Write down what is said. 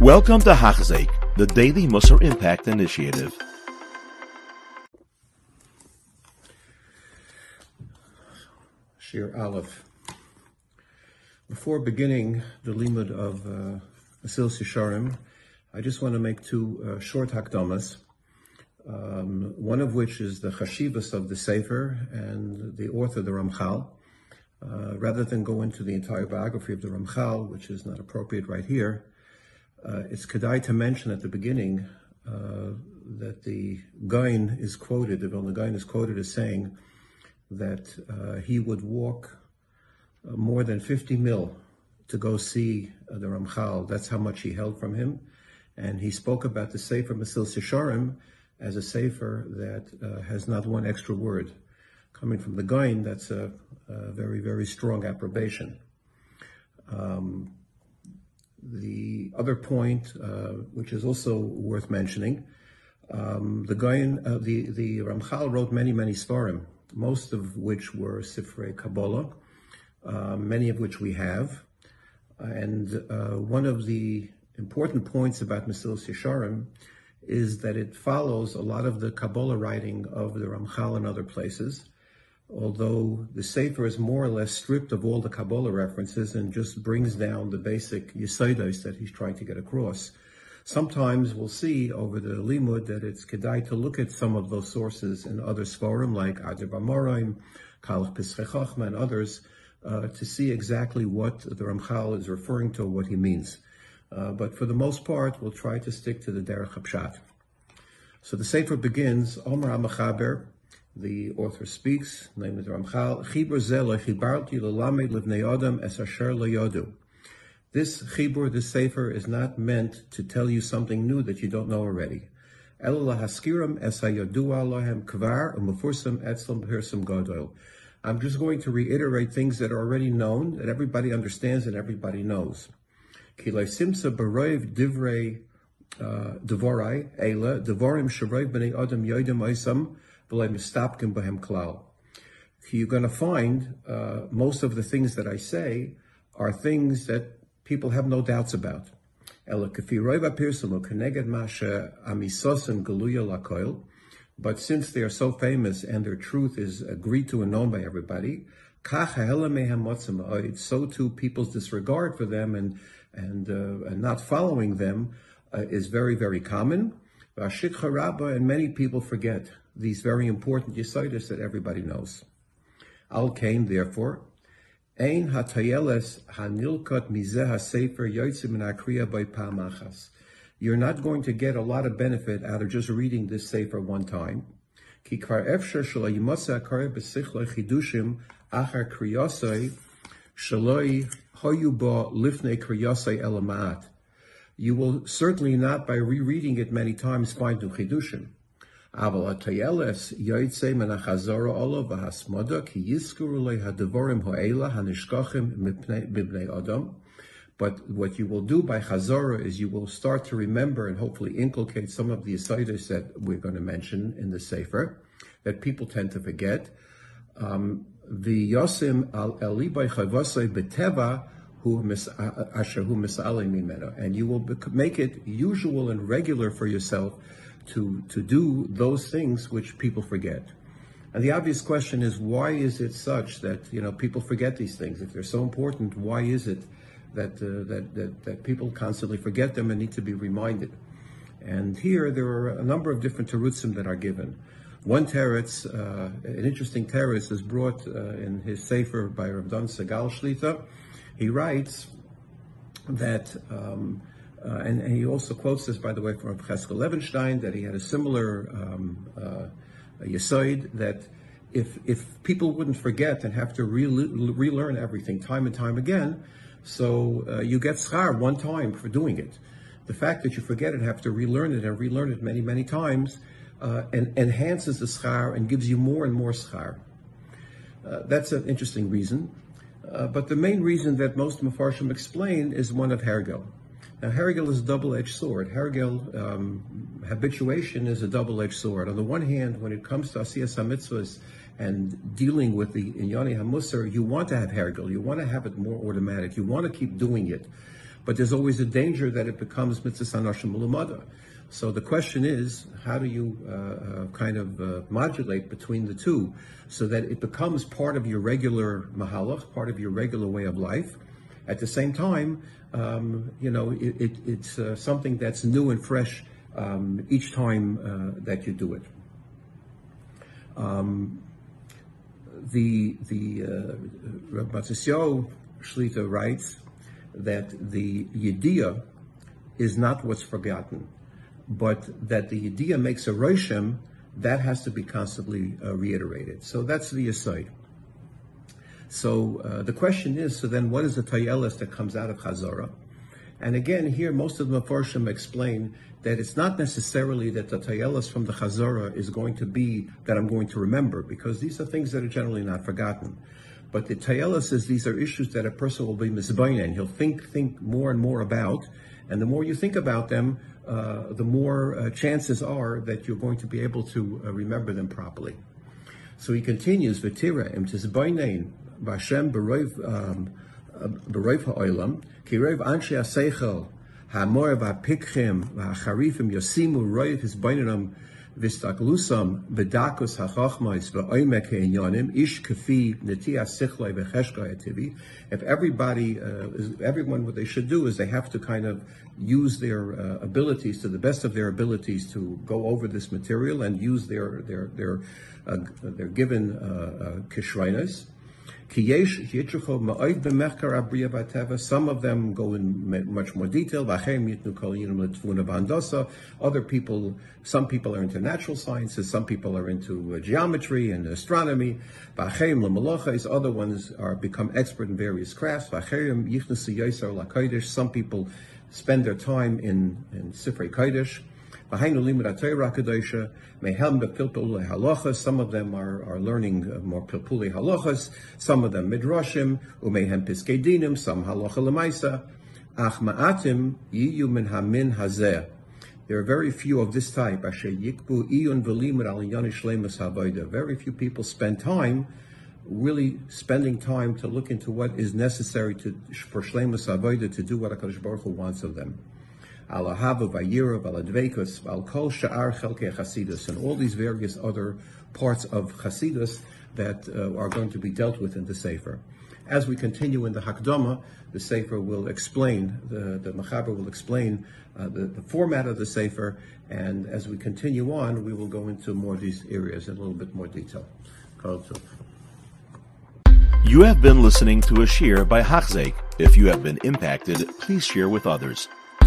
Welcome to Hachzeik, the Daily Musar Impact Initiative. Shiur Aleph. Before beginning the limud of uh, Mesilas Yesharim, I just want to make two uh, short hakdamas. Um, one of which is the chashivas of the Sefer and the author, the Ramchal. Uh, rather than go into the entire biography of the Ramchal, which is not appropriate right here, uh, it's kedai to mention at the beginning uh, that the Gaon is quoted, the Vilna Gaon is quoted as saying that uh, he would walk uh, more than 50 mil to go see uh, the Ramchal. That's how much he held from him. And he spoke about the Sefer Mesilas Yesharim as a Sefer that uh, has not one extra word. Coming from the Gaon, that's a, a very, very strong approbation. Um, the other point, uh, which is also worth mentioning, um, the Gaon, uh, the the Ramchal wrote many many sforim, most of which were Sifrei Kabbalah, uh, many of which we have, and one of the important points about Mesilas Yesharim is that it follows a lot of the Kabbalah writing of the Ramchal and other places although the Sefer is more or less stripped of all the Kabbalah references and just brings down the basic Yesaidos that he's trying to get across. Sometimes we'll see over the Limud that it's kedai to look at some of those sources in other Sforim like Adir Bamarom, Kalach Pischei and others uh, to see exactly what the Ramchal is referring to, what he means. Uh, but for the most part, we'll try to stick to the Derech HaPshat. So the Sefer begins, Omer HaMachaber, the author speaks, Ramchal, Chibur Chibarti Lelamed Livnei. This Chibur, this Sefer, is not meant to tell you something new that you don't know already. Kvar Umufursim Etzlam. I'm just going to reiterate things that are already known, that everybody understands and everybody knows. Kilei Simsa Divrei uh, Devorai Devorim Bnei Oisam you're going to find uh, most of the things that I say are things that people have no doubts about. But since they are so famous and their truth is agreed to and known by everybody, so too people's disregard for them and and, uh, and not following them uh, is very very common. Uh, and many people forget these very important Yesodis that everybody knows. Al Kain, therefore, Ein hatayeles hanilkot mizeh hasefer min akriya by pamachas. You're not going to get a lot of benefit out of just reading this sefer one time. Ki kvar efsher shaloi yimotza akariya b'sichloi chidushim achar kriyosai shaloi hoyu ba lifnei kriyosai elamat You will certainly not, by rereading it many times, find new chidushim. אבל הטיילס יוצא מן החזור עולו והסמודו כי יזכרו לי הדבורים האלה הנשכחים מבני אדם. But what you will do by Chazorah is you will start to remember and hopefully inculcate some of the asaidas that we're going to mention in the Sefer that people tend to forget. Um, the Yosim al Elibay Chavosay Beteva and you will make it usual and regular for yourself to, to do those things which people forget. And the obvious question is, why is it such that you know people forget these things? If they're so important, why is it that uh, that, that that people constantly forget them and need to be reminded? And here there are a number of different terutzim that are given. One teretz, uh, an interesting teretz, is brought uh, in his sefer by Rav Dan Segal Shlita. He writes that. Um, uh, and, and, he also quotes this, by the way, from Chatzkel Levenstein, that he had a similar um, uh, Yesoid, that if, if people wouldn't forget and have to re- relearn everything time and time again, so uh, you get schar one time for doing it. The fact that you forget it, have to relearn it and relearn it many, many times, uh, and enhances the schar and gives you more and more schar. Uh, that's an interesting reason. Uh, but the main reason that most Mefarshim explain is one of Hergel. Now, Hergel is a double-edged sword. Hergel, um, habituation is a double-edged sword. On the one hand, when it comes to Asiyas HaMitzvahs and dealing with the Inyani HaMusar, you want to have Hergel. You want to have it more automatic. You want to keep doing it. but there's always a danger that it becomes mitzvas anashim mulumada. So the question is, how do you uh, uh, kind of uh, modulate between the two so that it becomes part of your regular mahalach, part of your regular way of life? At the same time, um, you know, it, it, it's uh, something that's new and fresh um, each time uh, that you do it. Um, the the uh, Rabbi Shlita writes that the yediyah is not what's forgotten but that the idea makes a roshim, that has to be constantly uh, reiterated. So that's the aside. So uh, the question is, so then what is the tayelis that comes out of Chazara? And again, here most of the Mepharshim explain that it's not necessarily that the tayelis from the Chazara is going to be that I'm going to remember, because these are things that are generally not forgotten. But the tayelis is these are issues that a person will be misbayin, he'll think think more and more about, and the more you think about them, uh, the more uh, chances are that you're going to be able to uh, remember them properly. So he continues, V'tira im tizbaynein b'Hashem b'roiv b'roiv ha'olam ki roiv anshe ha'seichel ha'mor v'ha'pikchim v'ha'charifim yosimu roiv hizbaynenam Ish kafi. If everybody, uh, is, everyone, what they should do is they have to kind of use their uh, abilities to the best of their abilities to go over this material and use their their their uh, their given uh, uh some of them go in much more detail. Other people, some people are into natural sciences, some people are into uh, geometry and astronomy. Other ones are become expert in various crafts. Some people spend their time in, in Sifrei Kodesh. Some of them are, are learning uh, more pilpuli halachas, some of them midrashim, umehem piskei some halacha lemaisa. Ach ma'atim yiyu min hamin hazeh. There are very few of this type. Very few people spend time, really spending time to look into what is necessary to, for shleimus avodah to do what Hakadosh Baruch Hu wants of them al ahava vayirav al al kol sha'ar chelke chasidus and all these various other parts of chasidus that uh, are going to be dealt with in the sefer. As we continue in the Hakdama, the Sefer will explain, the, the Machaber will explain uh, the, the, format of the Sefer, and as we continue on, we will go into more of these areas in a little bit more detail. You have been listening to a shiur by Hachzeik. If you have been impacted, please share with others.